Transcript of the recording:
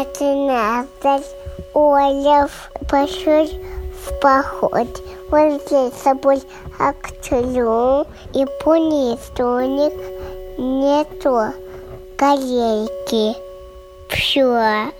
однажды Оля пошел в поход. Он взял с собой акцию и понял, что у них нету горельки. Все.